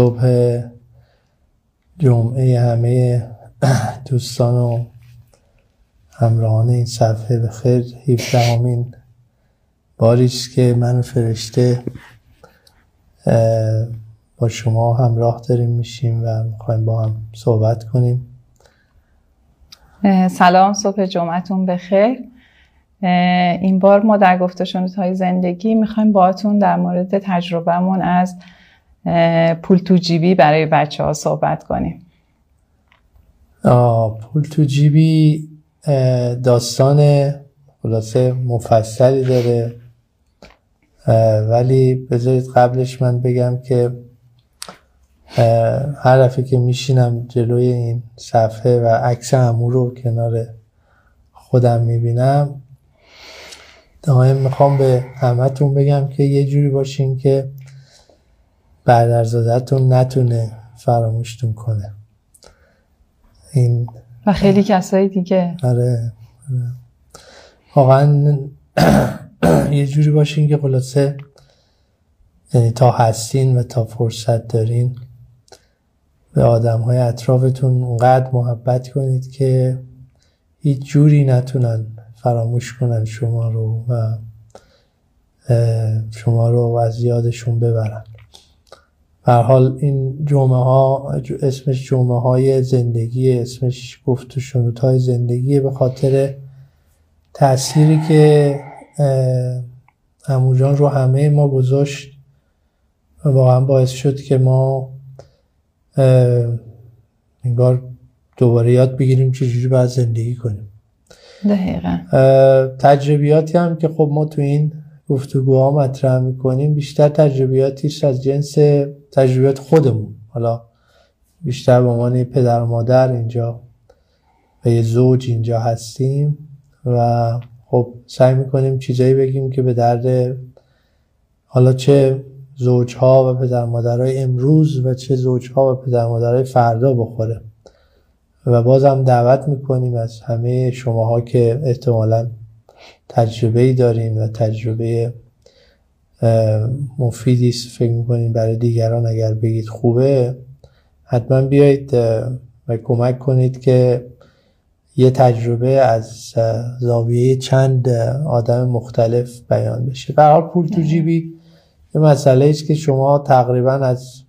صبح جمعه همه دوستان و همراهان این صفحه به خیر. 17 همین باریست که من فرشته با شما همراه داریم میشیم و می‌خوایم با هم صحبت کنیم. سلام صبح جمعتون بخیر این بار ما در گفته های زندگی می‌خوایم باهاتون در مورد تجربهمون از پول تو جیبی برای بچه ها صحبت کنیم. پول تو جیبی داستان خلاصه مفصلی داره. ولی بذارید قبلش من بگم که هر دفعه که میشینم جلوی این صفحه و عکس امو رو کنار خودم می‌بینم دائم می‌خوام به همتون بگم که یه جوری باشین که برادرزادتون نتونه فراموشتون کنه. این و خیلی کسایی دیگه. آره, آره. واقعا یه جوری باشین که خلاصه یعنی تا هستین و تا فرصت دارین به آدم های اطرافتون اونقدر محبت کنید که هیچ جوری نتونن فراموش کنن شما رو و شما رو از یادشون ببرن. هر حال این جمعه ها اسمش جمعه های زندگی اسمش گفت و های زندگی به خاطر تأثیری که اموجان رو همه ما گذاشت واقعا باعث شد که ما انگار دوباره یاد بگیریم چجوری باید زندگی کنیم. دقیقا. تجربیاتی هم که خب ما تو این گفتگوها مطرح می‌کنیم بیشتر تجربیاتیش از جنس تجربیات خودمون. حالا بیشتر به عنوان پدر و مادر اینجا و یه زوج اینجا هستیم و خب سعی می‌کنیم چیزایی بگیم که به درد حالا چه زوجها و پدر مادرای امروز و چه زوجها و پدر مادرای فردا بخوره. و بازم دعوت می‌کنیم از همه شماها که احتمالا تجربه ای و تجربه مفیدی فکر می‌کنین برای دیگران اگر بگید خوبه حتما بیایید و کمک کنید که یه تجربه از زاویه چند آدم مختلف بیان بشه. برای پول تو جیبی. یه مسئله است که شما تقریبا از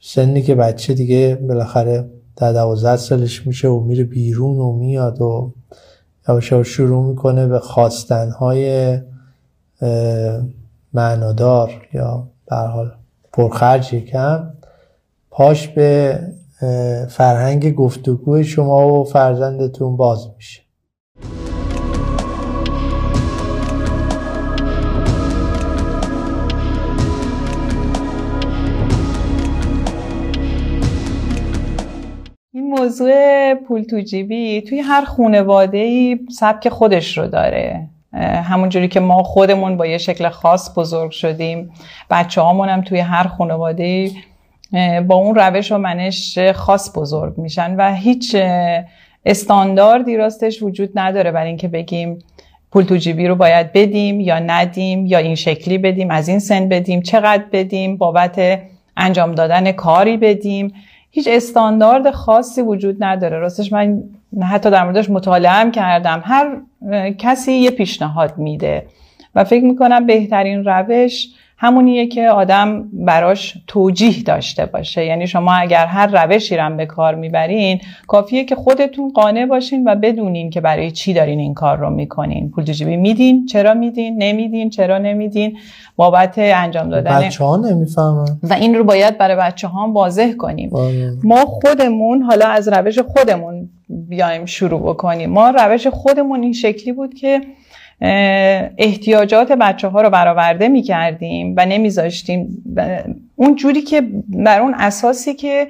سنی که بچه دیگه بالاخره در دوازده سالش میشه و میره بیرون و میاد و یواش شروع می‌کنه به خواستنهای معنادار یا به حال پرخرج کم پاش به فرهنگ گفتگوی شما و فرزندتون باز میشه. موضوع پول تو جیبی توی هر خانواده ای سبک خودش رو داره. همونجوری که ما خودمون با یه شکل خاص بزرگ شدیم. بچه هم توی هر خانواده با اون روش و منش خاص بزرگ میشن و هیچ استانداردی راستش وجود نداره برای اینکه بگیم پول تو جیبی رو باید بدیم یا ندیم یا این شکلی بدیم از این سن بدیم چقدر بدیم بابت انجام دادن کاری بدیم. هیچ استاندارد خاصی وجود نداره. راستش من حتی در موردش مطالعه هم کردم. هر کسی یه پیشنهاد میده. و فکر می‌کنم بهترین روش همونیه که آدم براش توجیه داشته باشه. یعنی شما اگر هر روشی رو به کار می‌برین کافیه که خودتون قانع باشین و بدونین که برای چی دارین این کار رو می‌کنین. پول جیبی میدین چرا میدین نمیدین چرا نمیدین؟ بابت انجام دادن بچه ها نمی‌فهمن. و این رو باید برای بچه ها واضح کنیم. بله. ما خودمون حالا از روش خودمون بیایم شروع بکنیم. ما روش خودمون این شکلی بود که احتیاجات بچه ها رو برآورده می کردیم و نمیذاشتیم. اون جوری که بر اون اساسی که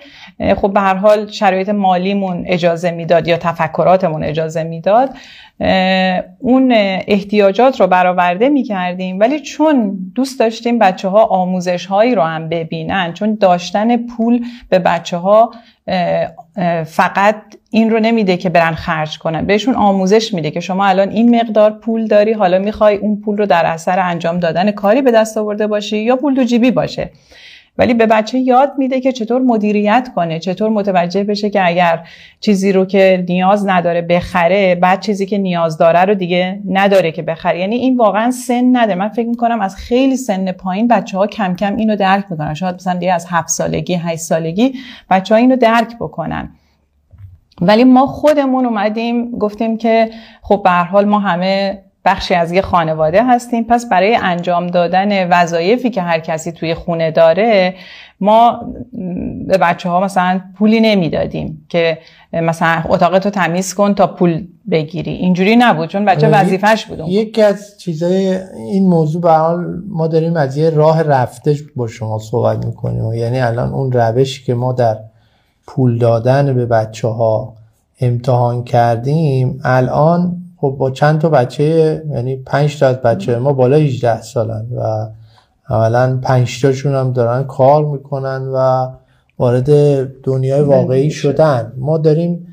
خب به هر حال شرایط مالیمون اجازه می‌داد یا تفکراتمون اجازه می‌داد اون احتیاجات رو برآورده می کردیم ولی چون دوست داشتیم بچه ها آموزش هایی رو هم ببینن چون داشتن پول به بچه ها فقط این رو نمیده که برن خرج کنن بهشون آموزش میده که شما الان این مقدار پول داری حالا می‌خوای اون پول رو در اثر انجام دادن کاری به دست آورده باشی یا پول تو جیبی باشه. ولی به بچه یاد میده که چطور مدیریت کنه چطور متوجه بشه که اگر چیزی رو که نیاز نداره بخره بعد چیزی که نیاز داره رو دیگه نداره که بخره. یعنی این واقعا سن نداره من فکر می‌کنم از خیلی سن پایین بچه ها کم کم اینو درک می‌کنن. شاید مثلا دیگه از هفت سالگی هشت سالگی بچه ها اینو درک بکنن. ولی ما خودمون اومدیم گفتیم که خب به حال ما همه بخشی از یه خانواده هستیم. پس برای انجام دادن وظایفی که هر کسی توی خونه داره ما به بچه ها مثلا پولی نمی‌دادیم که مثلا اتاقتو تمیز کن تا پول بگیری. اینجوری نبود چون بچه آره، وظیفش بود. یکی از چیزای این موضوع به حال ما داریم از یه راه رفته با شما صحبت می‌کنیم. یعنی الان اون روشی که ما در پول دادن به بچه ها امتحان کردیم الان خب با چند تا بچه یعنی پنج تا از بچه ما بالا 18 سالن و اولا پنج تاشون هم دارن کار می‌کنن و وارد دنیای واقعی شدن. ما داریم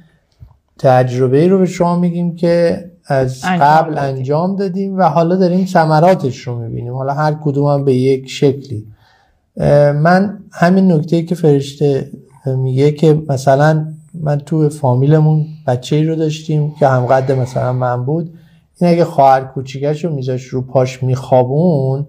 تجربه رو به شما میگیم که از قبل انجام دادیم و حالا داریم ثمراتش رو می‌بینیم. حالا هر کدوم هم به یک شکلی. من همین نکته که فرشته میگه که مثلا من تو فامیلمون بچه ای رو داشتیم که همقد مثلا من بود. این اگه خواهر کوچیکش رو میذاش رو پاش میخوابون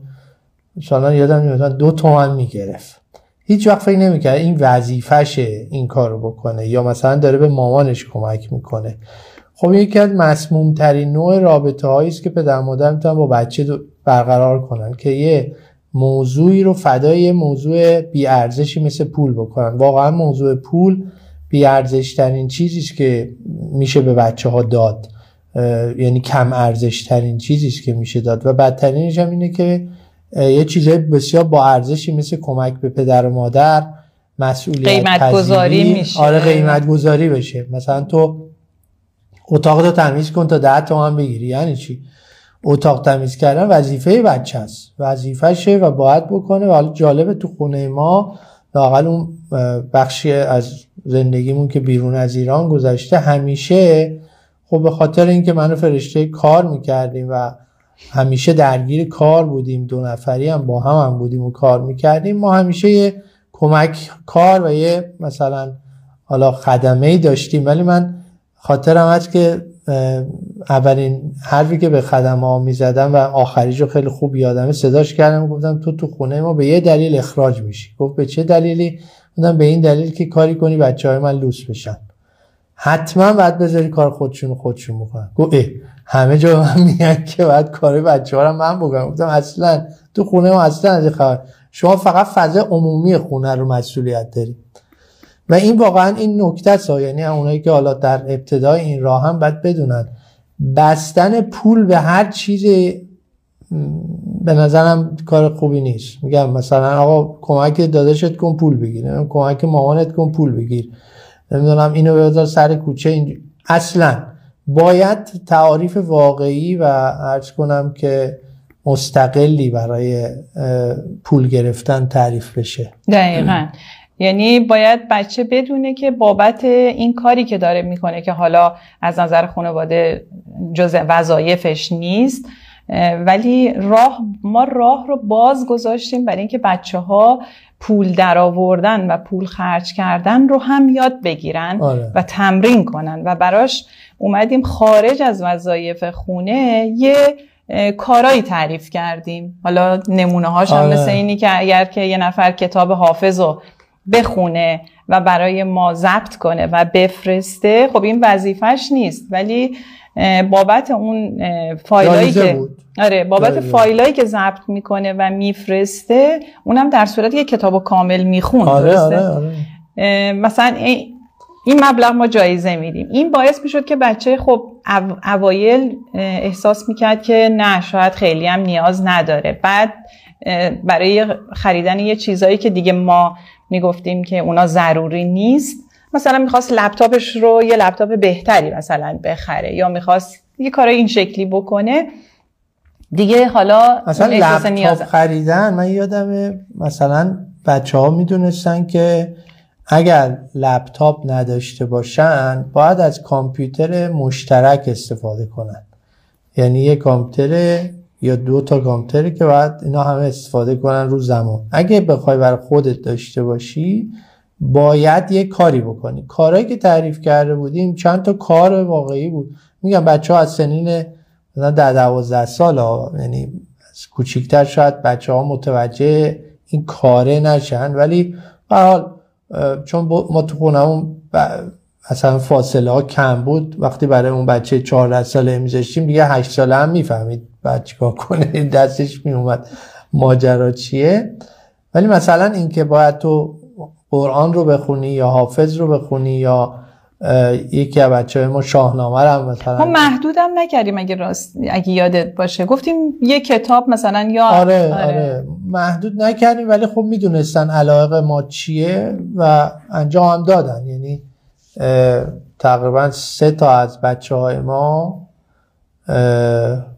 مثلا یادم میاد دو تومن می‌گرفت. هیچ وقت فکر نمی‌کرد این وظیفشه این کار رو بکنه یا مثلا داره به مامانش کمک می‌کنه. خب یکی از مسموم ترین نوع رابطه هایی است که پدر مادر می‌تونن با بچه برقرار کنن که یه موضوعی رو فدای یه موضوع بیارزشی مثل پول بکنن. واقعا موضوع پول بیارزش ترین چیزیست که میشه به بچه ها داد یعنی کم ارزش ترین چیزیست که میشه داد. و بدترینش هم اینه که یه چیزای بسیار با ارزشی مثل کمک به پدر و مادر مسئولیت قیمت گذاری میشه. آره قیمت گذاری بشه. مثلا تو اتاق رو تمیز کن تا ده تومن بگیری. یعنی چی؟ اتاق تمیز کردن وظیفه بچه است. وظیفهشه و باید بکنه. و حالا جالبه تو خونه ما لاقل اون بخشی از زندگیمون که بیرون از ایران گذشته همیشه خب به خاطر اینکه منو فرشته کار می‌کردیم و همیشه درگیر کار بودیم دو نفری هم با هم, هم بودیم و کار می‌کردیم ما همیشه یه کمک کار و یه مثلا حالا خدمه ای داشتیم. ولی من خاطرم هست که اولین حرفی که به خدمه ها می‌زدم و آخریش رو خیلی خوب یادمه صداش کردم گفتم تو تو خونه ما به یه دلیل اخراج میشی. گفت به چه دلیلی؟ گفتم به این دلیل که کاری کنی بچه های من لوس بشن. حتما باید بذاری کار خودشون خودشون بکنن. اه همه جا من میگن که باید کار بچه ها رو من بکنم. گفتم اصلا تو خونه ما اصلا از خبر. شما فقط فضای عمومی خونه رو مسئولیت داری و این واقعا این نکته است. یعنی اونایی که حالا در ابتدای این راه هم باید بدونن. بستن پول به هر چیز به نظرم کار خوبی نیست. میگم مثلا آقا کمک داداشت کن پول بگیر. کمک مامانت کن پول بگیر. نمی‌دونم اینو بذار سر کوچه این اصلا باید تعاریف واقعی و عرض کنم که مستقلی برای پول گرفتن تعریف بشه. دقیقا. یعنی باید بچه بدونه که بابت این کاری که داره می‌کنه که حالا از نظر خانواده جز وظایفش نیست ولی راه ما راه رو باز گذاشتیم برای اینکه بچه ها پول درآوردن و پول خرج کردن رو هم یاد بگیرن آره. و تمرین کنن و براش اومدیم خارج از وظایف خونه یه کارایی تعریف کردیم حالا نمونه هاش هم آره. مثل اینی که اگر که یه نفر کتاب حافظ رو بخونه و برای ما ضبط کنه و بفرسته خب این وظیفش نیست. ولی بابت اون فایلایی که آره بابت فایلایی که ضبط می‌کنه و میفرسته اونم در صورت یه کتاب کامل میخون آره آره آره. مثلا این مبلغ ما جایزه میدیم. این باعث می‌شد که بچه خب اوایل احساس می‌کرد که نه شاید خیلی هم نیاز نداره. بعد برای خریدن یه چیزایی که دیگه ما می‌گفتیم که اونا ضروری نیست. مثلا می‌خواست لپتاپش رو یه لپتاپ بهتری مثلا بخره یا می‌خواست یه کار این شکلی بکنه. دیگه حالا مثلا لپتاپ خریدن من یادم مثلا بچه ها می‌دونستن که اگر لپتاپ نداشته باشن باید از کامپیوتر مشترک استفاده کنن. یعنی یه کامپیوتر یا دو تا کامپیوتری که باید اینا همه استفاده کنن رو زمان. اگه بخوای برای خودت داشته باشی باید یه کاری بکنی. کارهایی که تعریف کرده بودیم چند تا کار واقعی بود. میگم بچه ها از سنین مثلا در دوازده سال ها یعنی کوچیکتر شاید بچه ها متوجه این کاره نشن. ولی حال چون ما تو خونمون اصلا فاصله ها کم بود وقتی برای اون بچه 14 ساله میذاشتیم دیگه 8 ساله هم می‌فهمید. بعد چیکار کنه؟ دستش میومد ماجرا چیه؟ ولی مثلا اینکه باید تو قرآن رو بخونی یا حافظ رو بخونی یا یکی از بچه های ما شاهنامه هم مثلا ما محدودم نکردیم اگه راست اگه یادت باشه. گفتیم یه کتاب مثلا یا آره, آره, آره. محدود نکردیم ولی خب می‌دونستن علاقه ما چیه و انجام هم دادن. یعنی تقریبا سه تا از بچه های ما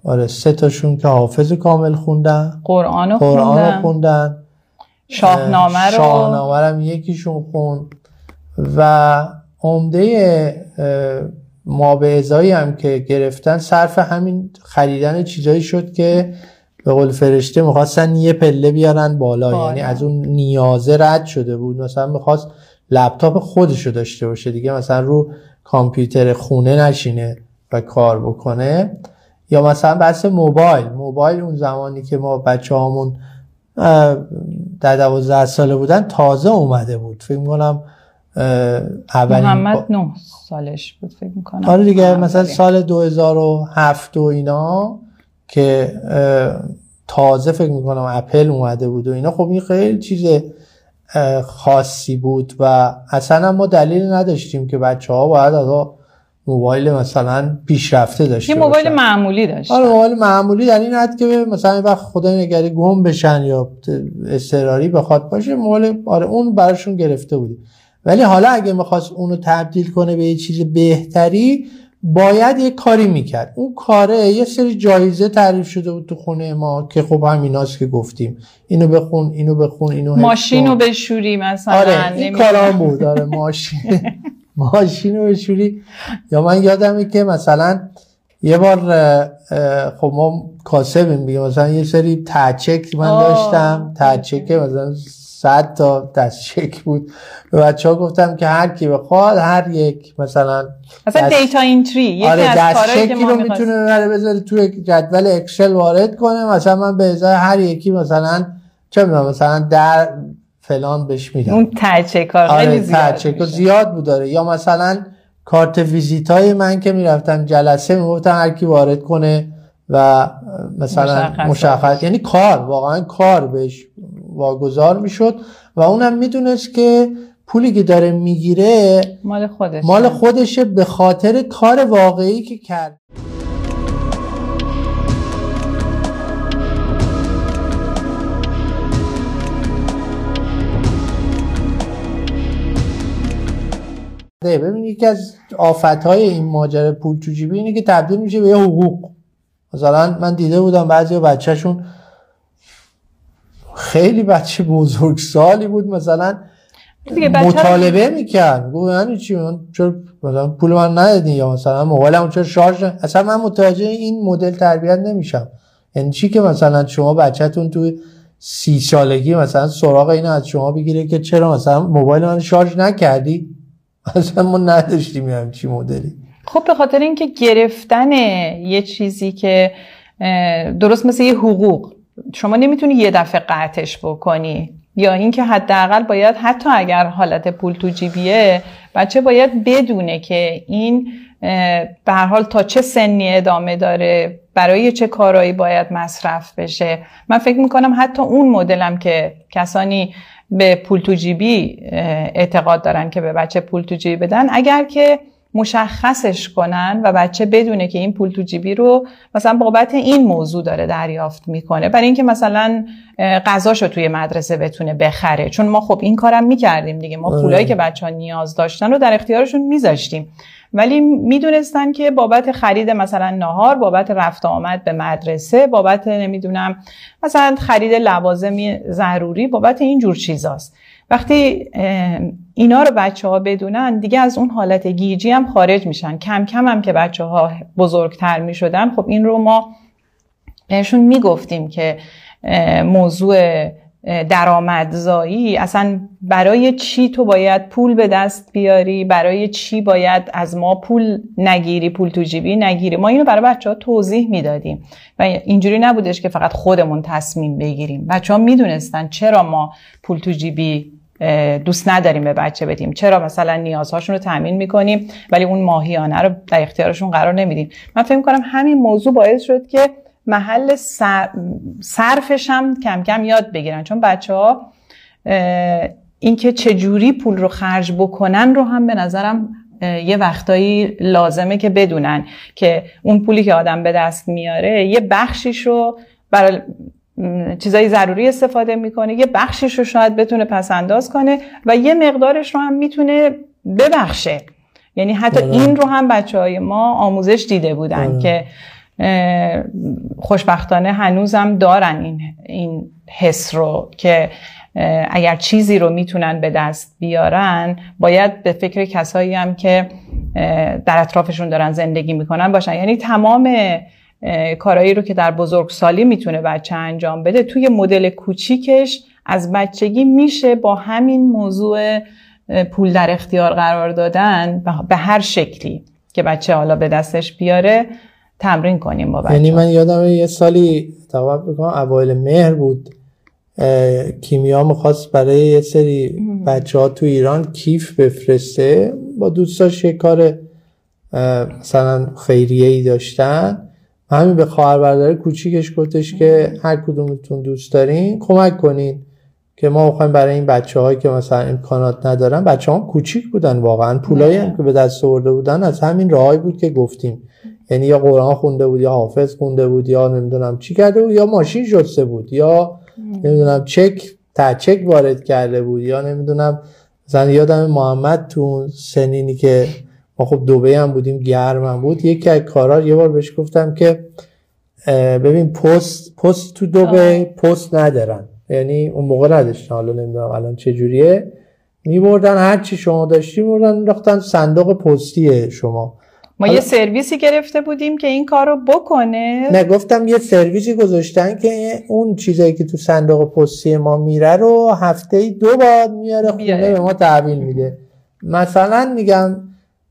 آره سه تاشون که حافظ کامل خوندن. قرآن رو خوندن, خوندن. شاهنامه رو. شاهنامه رو یکیشون خوند. و عمده ما به ازایی هم که گرفتن صرف همین خریدن چیزایی شد که به قول فرشته می‌خواستن یه پله بیارن بالا. یعنی از اون نیازه رد شده بود. مثلا می‌خواست لپتاپ خودشو داشته باشه دیگه. مثلا رو کامپیوتر خونه نشینه. و کار بکنه. یا مثلا بحث موبایل. موبایل اون زمانی که ما بچه هامون در دوازده ساله بودن تازه اومده بود. فکر می‌کنم محمد نه سالش بود فکر می‌کنم. آره دیگه مثلا سال 2007 و اینا که تازه فکر می‌کنم اپل اومده بود و اینا. خب این خیلی چیز خاصی بود و اصلا ما دلیل نداشتیم که بچه ها باید از موبایل مثلا پیشرفته داشته یه موبایل معمولی داشت. آره موبایل معمولی در این حد که مثلا وقت خدای نگری گم بشن یا استراری بخواد باشه موبایل آره اون براشون گرفته بودی. ولی حالا اگه می‌خواست اونو تبدیل کنه به یه چیز بهتری باید یه کاری می‌کرد. اون کاره یه سری جایزه تعریف شده بود تو خونه ما که خب همیناست که گفتیم. اینو بخون اینو بخون اینو ماشینو بشوری مثلا آره این کارام بود. آره ماشین. ماشینو بشوری. یا من یادمه که مثلا یه بار خب ما کاسبیم دیگه. مثلا یه سری تچک من داشتم. تچک مثلا صد تا دست چک بود. به بچه ها گفتم که هر کی بخواد هر یک مثلا مثلا دیتا اینتری یکی آره از دست چکی رو می‌تونه ببره بذاره توی جدول اکسل وارد کنه. مثلا من به ازای هر یکی مثلا چه می‌دونم مثلا در فلان بهش میدم. اون ترچک ها آره زیاد زیاد بود داره یا مثلا کارت ویزیت های من که می‌رفتم جلسه می‌گفتم هر کی وارد کنه و مثلا مشخص یعنی کار واقعا کار بهش واگذار می‌شد و اونم می‌دونست که پولی که داره می‌گیره مال خودش مال خودشه به خاطر کار واقعی که کرد. ببین یکی از آفت های این ماجرا پول تو جیبی اینه که تبدیل میشه به یه حقوق. مثلا من دیده بودم بعضی بچهشون خیلی بچه بزرگ سالی بود مثلا مطالبه می‌کرد. گفت یعنی چی؟ من چرا مثلا پول من ندادی یا مثلا موبایلم چرا شارژ اصلا من متوجه این مدل تربیت نمیشم. یعنی چی که مثلا شما بچهتون تو سی سالگی مثلا سراغ اینو از شما بگیره که چرا مثلا موبایل من شارژ نکردی؟ اصلا ما نداشتیم یعنی چی مدلی. خب به خاطر اینکه گرفتن یه چیزی که درست مثل یه حقوق شما نمی‌تونی یه دفعه قطعش بکنی. یا اینکه حداقل باید حتی اگر حالت پول تو جیبیه بچه باید بدونه که این به هر حال تا چه سنی ادامه داره برای چه کارهایی باید مصرف بشه. من فکر می‌کنم حتی اون مدلم که کسانی به پول تو جیبی اعتقاد دارن که به بچه پول تو جیبی بدن. اگر که مشخصش کنن و بچه بدونه که این پول تو جیبی رو مثلا بابت این موضوع داره دریافت می‌کنه. برای اینکه مثلا غذاشو توی مدرسه بتونه بخره. چون ما خب این کارم می‌کردیم دیگه. ما پولایی که بچه ها نیاز داشتن رو در اختیارشون میذاشتیم. ولی می‌دونستن که بابت خرید مثلا نهار بابت رفت آمد به مدرسه بابت نمی‌دونم مثلا خرید لوازم ضروری بابت این جور چیزاست. وقتی اینا رو بچه ها بدونن دیگه از اون حالت گیجی هم خارج میشن. کم کم هم که بچه ها بزرگتر می‌شدن خب این رو ما بهشون می‌گفتیم که موضوع درآمدزایی اصلا برای چی تو باید پول به دست بیاری؟ برای چی باید از ما پول نگیری پول تو جیبی نگیری؟ ما اینو برای بچه ها توضیح می‌دادیم. و اینجوری نبودش که فقط خودمون تصمیم بگیریم. بچه ها می‌دونستن چرا ما پول تو جیبی دوست نداریم به بچه بدیم. چرا؟ مثلا نیازهاشون رو تامین می‌کنیم ولی اون ماهیانه رو در اختیارشون قرار نمیدیم. من فکر کنم همین موضوع باعث شد که محل صرفش هم کم کم یاد بگیرن. چون بچه ها اینکه چجوری پول رو خرج بکنن رو هم به نظرم یه وقتایی لازمه که بدونن که اون پولی که آدم به دست میاره یه بخشیش رو برای چیزای ضروری استفاده می‌کنه یه بخشیش رو شاید بتونه پس انداز کنه و یه مقدارش رو هم می‌تونه ببخشه یعنی حتی بله. این رو هم بچه های ما آموزش دیده بودن بله. که خوشبختانه هنوزم دارن این, این حس رو که اگر چیزی رو می‌تونن به دست بیارن باید به فکر کسایی هم که در اطرافشون دارن زندگی می‌کنن باشن یعنی تمام کارایی رو که در بزرگسالی می‌تونه بچه انجام بده توی مدل کوچیکش از بچگی میشه با همین موضوع پول در اختیار قرار دادن به هر شکلی که بچه حالا به دستش بیاره تمرین کنیم با بچه یعنی من یادم یه سالی توقع بکنم اوایل مهر بود. کیمیا می‌خواست برای یه سری بچه ها تو ایران کیف بفرسته. با دوستاش یه کار مثلا خیریه ای داشتن. همین به خواهر برادر کوچیکش گفتش که هر کدومتون دوست دارین کمک کنین که ما می‌خوایم برای این بچه هایی که مثلا امکانات ندارن بچه ها کوچیک بودن واقعا. پولایی هم که به دست آورده بودن از همین راهی بود که گفتیم. یعنی یا قرآن خونده بود یا حافظ خونده بود یا نمی‌دونم چی کرده بود یا ماشین شسته بود یا نمی‌دونم چک چک وارد کرده بود یا نمی‌دونم. مثلا یادم محمد تو سنینی که ما خب دوبه هم بودیم گرم هم بود. یکی از کارا یه بار بهش گفتم که ببین پست پست تو دوبه پست ندارن. یعنی اون موقع نداشتن. حالا نمی‌دونم الان چه جوریه. میبردن هر چی شما داشتی میبردن رفتن صندوق پستی شما. ما یه سرویسی گرفته بودیم که این کار رو بکنه. نه گفتم یه سرویسی گذاشتن که اون چیزایی که تو صندوق پستی ما میره رو هفته دو بار میاره خونه به ما تحویل میده. مثلا میگم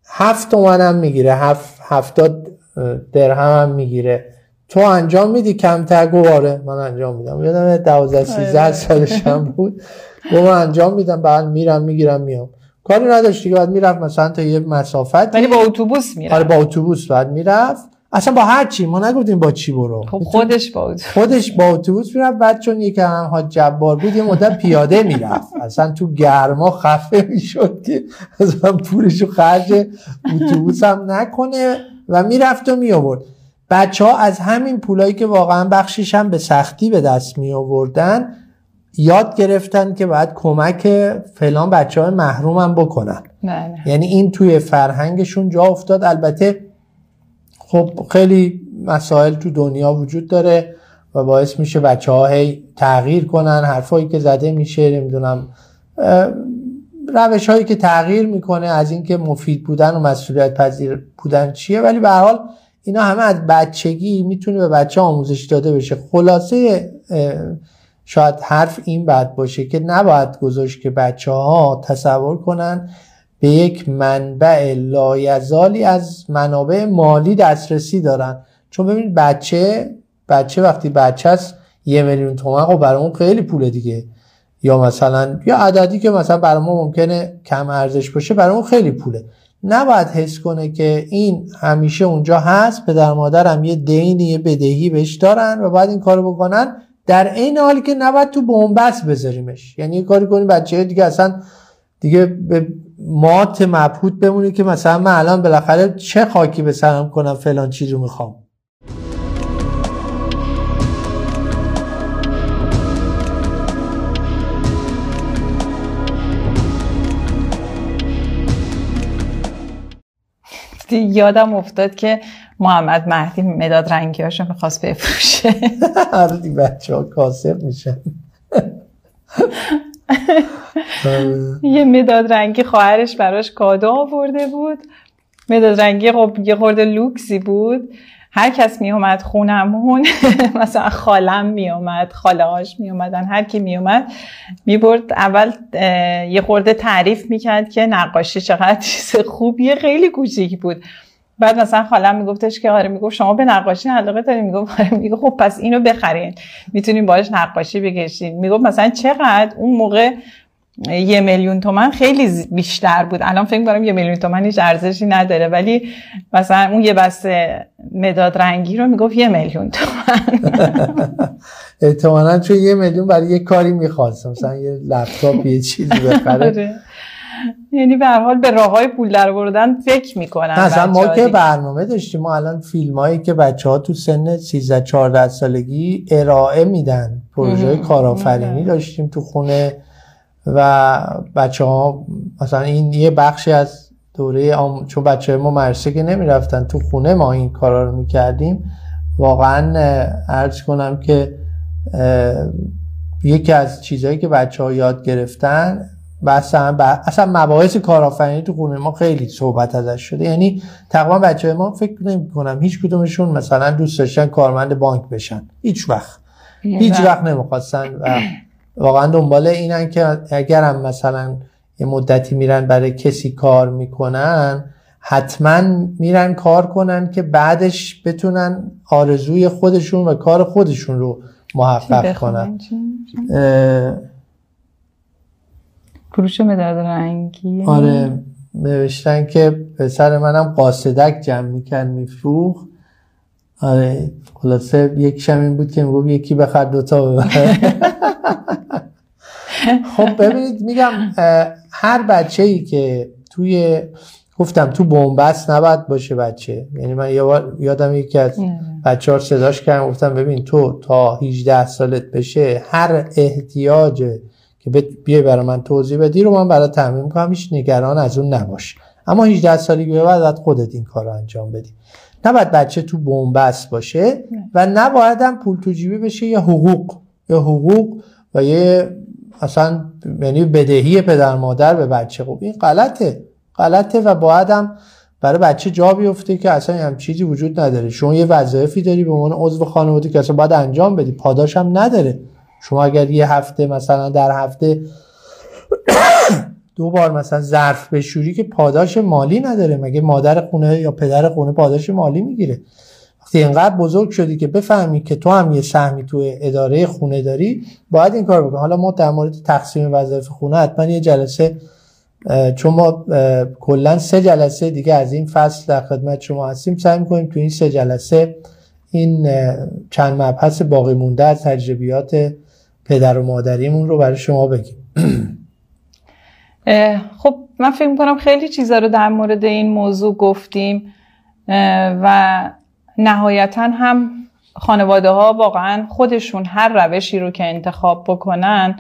هفت تومن می‌گیره هفت هفتاد درهم هم می‌گیره. تو انجام میدی کمتر؟ گواره من انجام میدم. یادم دوازده سیزده آره. سالشم بود. من انجام میدم بعد میرم می‌گیرم میام کاری نداشتی که بعد می‌رفت مثلا تا یه مسافت ولی با اتوبوس می‌رفت. آره با اتوبوس بعد می‌رفت. اصلا با هر چی ما نگفتیم با چی برو. خب خودش با اتوبوس خودش با اتوبوس می‌رفت بعد چون یکی هم ها جبار بود یه مدت پیاده می‌رفت. اصلا تو گرما خفه می‌شد که اصلا پولشو خرج اتوبوس هم نکنه و می‌رفت و میآورد. بچه ها از همین پولایی که واقعا بخشیش هم به سختی به دست می آوردن یاد گرفتن که باید کمک فلان بچه های محروم هم بکنن. نه. یعنی این توی فرهنگشون جا افتاد. البته خب خیلی مسائل تو دنیا وجود داره و باعث میشه بچه ها هی تغییر کنن حرفایی که زده میشه نمی‌دونم روش هایی که تغییر می‌کنه از اینکه مفید بودن و مسئولیت پذیر بودن چیه. ولی به حال اینا همه از بچگی می‌تونه به بچه آموزش داده بشه. خلاصه شاید حرف این بد باشه که نباید گذاشت که بچه ها تصور کنن به یک منبع لایزالی از منابع مالی دسترسی دارن. چون ببینید بچه بچه وقتی بچه است یه میلیون تومن خب برای اون خیلی پوله دیگه. یا مثلا یا عددی که مثلا برای ما ممکنه کم ارزش باشه برای اون خیلی پوله. نباید حس کنه که این همیشه اونجا هست پدر مادرم یه دینی یه بدهی بهش دارن و باید این کارو بکنن. در این حالی که نباید تو بنبست بذاریمش. یعنی کاری کنیم بچه دیگه اصلا دیگه به مات مبهوت بمونه که مثلا من الان بالاخره چه خاکی به سرم کنم فلان چیز رو می‌خوام. یادم افتاد که محمد مهدی مداد رنگی هاشو می‌خواست بفروشه. آره دیگه بچه ها کاسب میشن. یه مداد رنگی خواهرش براش کادو آورده بود. مداد رنگی خب یه خورده لوکسی بود. هر کس می اومد خونمون مثلا خالم می اومد خاله هاش می اومدن هر کی می اومد می برد اول یه خورده تعریف می‌کرد که نقاشی چقدر چیز خوبیه خیلی کوچیک بود. بعد مثلا خالم میگفتش که آره می‌گفت شما به نقاشی علاقه دارین؟ می‌گفت آره میگه خب پس اینو بخرین. می‌تونین باش نقاشی بکشین. می‌گفت مثلا چقدر اون موقع یه میلیون تومن خیلی بیشتر بود. الان فکر کنم یه میلیون تومن هیچ ارزشی نداره. ولی مثلا اون یه بسته مداد رنگی رو می‌گفت یه میلیون تومن. احتمالا چون یه میلیون برای یه کاری می‌خواست. مثلا یه لپتاپ یه چیزی بخره. آره. یعنی به حال به راه های پول در بردن فکر می‌کنن مثلا ما که برنامه داشتیم. ما الان فیلم هایی که بچه ها تو سن 13 14 سالگی ارائه میدن. پروژه کارآفرینی داشتیم تو خونه و بچه ها مثلا این یه بخشی از دوره آم... چون بچه ما مرسه که نمی‌رفتن تو خونه ما این کارا رو می‌کردیم. واقعا ارز کنم که یکی از چیزهایی که بچه ها یاد گرفتن اصلا, اصلا مباحث کارآفرینی تو خونه ما خیلی صحبت ازش شده. یعنی تقریبا بچه ما فکر نمی کنم هیچ کدومشون مثلا دوست داشتن کارمند بانک بشن. هیچ وقت. هیچ وقت. نمی‌خواستن و واقعا دنبال اینن که اگرم مثلا یه مدتی میرن برای کسی کار می‌کنن حتما میرن کار کنن که بعدش بتونن آرزوی خودشون و کار خودشون رو محقق کنن. فروش مداد رنگی؟ آره نوشتن که پسر منم قاصدک جمع میکن میفروخ آره خلاصه یک شمین بود که می‌گفت یکی بخر دوتا ببره. خب ببینید میگم هر بچه ای که توی گفتم تو بومبست نباید باشه بچه. یعنی من یادم یکی از بچه ها صداش کردم گفتم ببین تو تا 18 سالت بشه هر احتیاج که بیای برای من توضیح بدی رو من برای تعمین کنم هیچ نگران از اون نباش. اما 18 سالگی به بعد خودت این کار رو انجام بدی. نباید بچه تو بومبست باشه و نباید هم پول تو جیبی بشه یا حقوق. یا حقوق و یه اصلا یعنی بدهی پدر مادر به بچه. خب این غلطه. غلطه و باید هم برای بچه جا بیفته که اصلا هم چیزی وجود نداره. شما یه وظایفی داری به عنوان عضو خانواده که اصلا باید انجام بدی. پاداش هم نداره. شما اگر یه هفته مثلا در هفته دو بار مثلا ظرف بشوری که پاداش مالی نداره. مگه مادر خونه یا پدر خونه پاداش مالی می‌گیره؟ وقتی اینقدر بزرگ شدی که بفهمی که تو هم یه سهمی تو اداره خونه داری باید این کار بکنی. حالا ما در مورد تقسیم وظایف خونه حتما یه جلسه چون ما کلا سه جلسه دیگه از این فصل در خدمت شما هستیم. سعی می‌کنیم تو این سه جلسه این چند مبحث باقی مونده از تجربیات پدر و مادریمون رو برای شما بگیم. خب من فکر می‌کنم خیلی چیزا رو در مورد این موضوع گفتیم و نهایتا هم خانواده ها واقعا خودشون هر روشی رو که انتخاب بکنن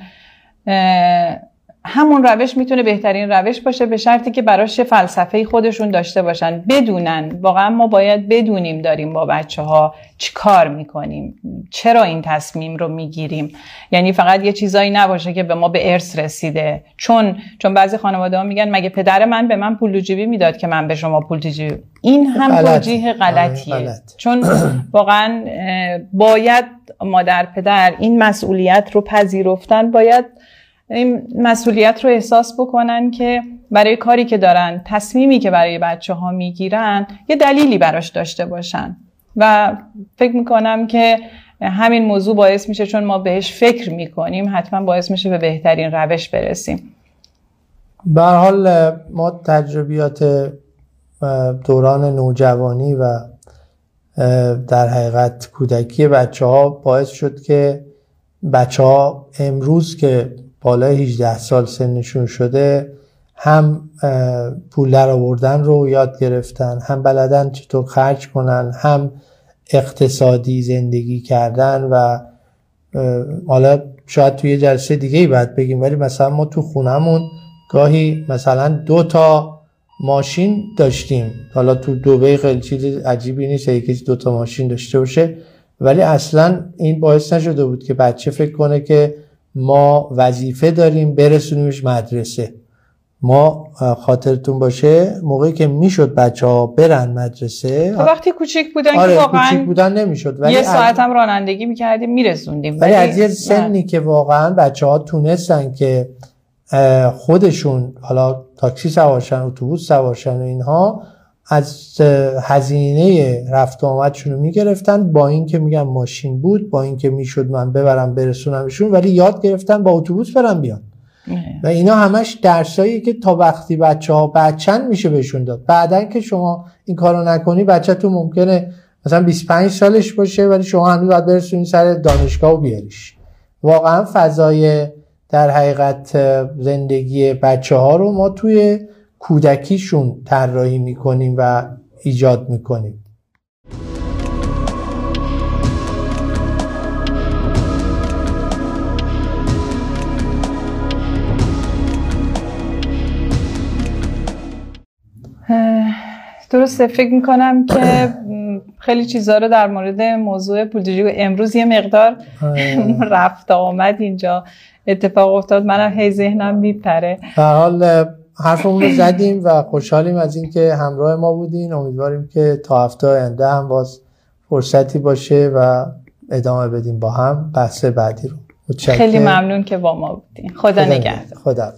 همون روش می‌تونه بهترین روش باشه به شرطی که براش فلسفه خودشون داشته باشن بدونن. واقعا ما باید بدونیم داریم با بچه ها چی کار می‌کنیم چرا این تصمیم رو می‌گیریم. یعنی فقط یه چیزایی نباشه که به ما به ارث رسیده. چون چون بعضی خانواده ها میگن مگه پدر من به من پول جیبی می‌داد که من به شما پول جیبی این هم توجیه غلطیه. آره، چون واقعا باید مادر پدر این مسئولیت رو پذیرفتن باید این مسئولیت رو احساس بکنن که برای کاری که دارن تصمیمی که برای بچه ها می‌گیرن یه دلیلی براش داشته باشن. و فکر می‌کنم که همین موضوع باعث میشه چون ما بهش فکر می‌کنیم حتما باعث میشه به بهترین روش برسیم. به حال ما تجربیات دوران نوجوانی و در حقیقت کودکی بچه ها باعث شد که بچه ها امروز که بالای 18 سال سنشون شده هم پول در آوردن رو یاد گرفتن هم بلدن چطور خرج کنن هم اقتصادی زندگی کردن و حالا شاید توی جلسه دیگه ای باید بگیم ولی مثلا ما تو خونمون گاهی مثلا دو تا ماشین داشتیم. حالا تو دوبه خیلی چیز عجیبی نیست یکی دو تا ماشین داشته باشه ولی اصلا این باعث نشده بود که بچه فکر کنه که ما وظیفه داریم برسونیمش مدرسه. ما خاطرتون باشه موقعی که می‌شد بچه ها برن مدرسه خب وقتی کوچیک بودن آره که واقعا کوچیک بودن نمی‌شد ولی یه ساعت هم رانندگی می‌کردیم میرسوندیم. ولی از یه سنی که واقعا بچه ها تونستن که خودشون حالا تاکسی سوارشن اتوبوس سوارشن و اینها از هزینه رفت و آمدشون رو می‌گرفتن. با اینکه میگم ماشین بود با اینکه می‌شد من ببرم برسونمشون ولی یاد گرفتن با اتوبوس برم بیان. و اینا همش درسایی که تا وقتی بچه ها بچن میشه بهشون داد. بعدا که شما این کارو نکنی بچه تو ممکنه مثلا 25 سالش باشه ولی شما هنوز باید برسونی سر دانشگاه و بیاریش. واقعا فضای در حقیقت زندگی بچه ها رو ما توی کودکیشون طراحی می‌کنیم و ایجاد می‌کنیم. درسته فکر می‌کنم که خیلی چیزها رو در مورد موضوع پولتوجی امروز یه مقدار رفت آمد اینجا. اتفاق افتاد منم هی ذهنم میپره. حال حرفمون رو زدیم و خوشحالیم از اینکه همراه ما بودین. امیدواریم که تا هفته آینده هم باز فرصتی باشه و ادامه بدیم با هم بحث بعدی رو. خیلی ممنون که با ما بودین. خدا نگهدار. خدا.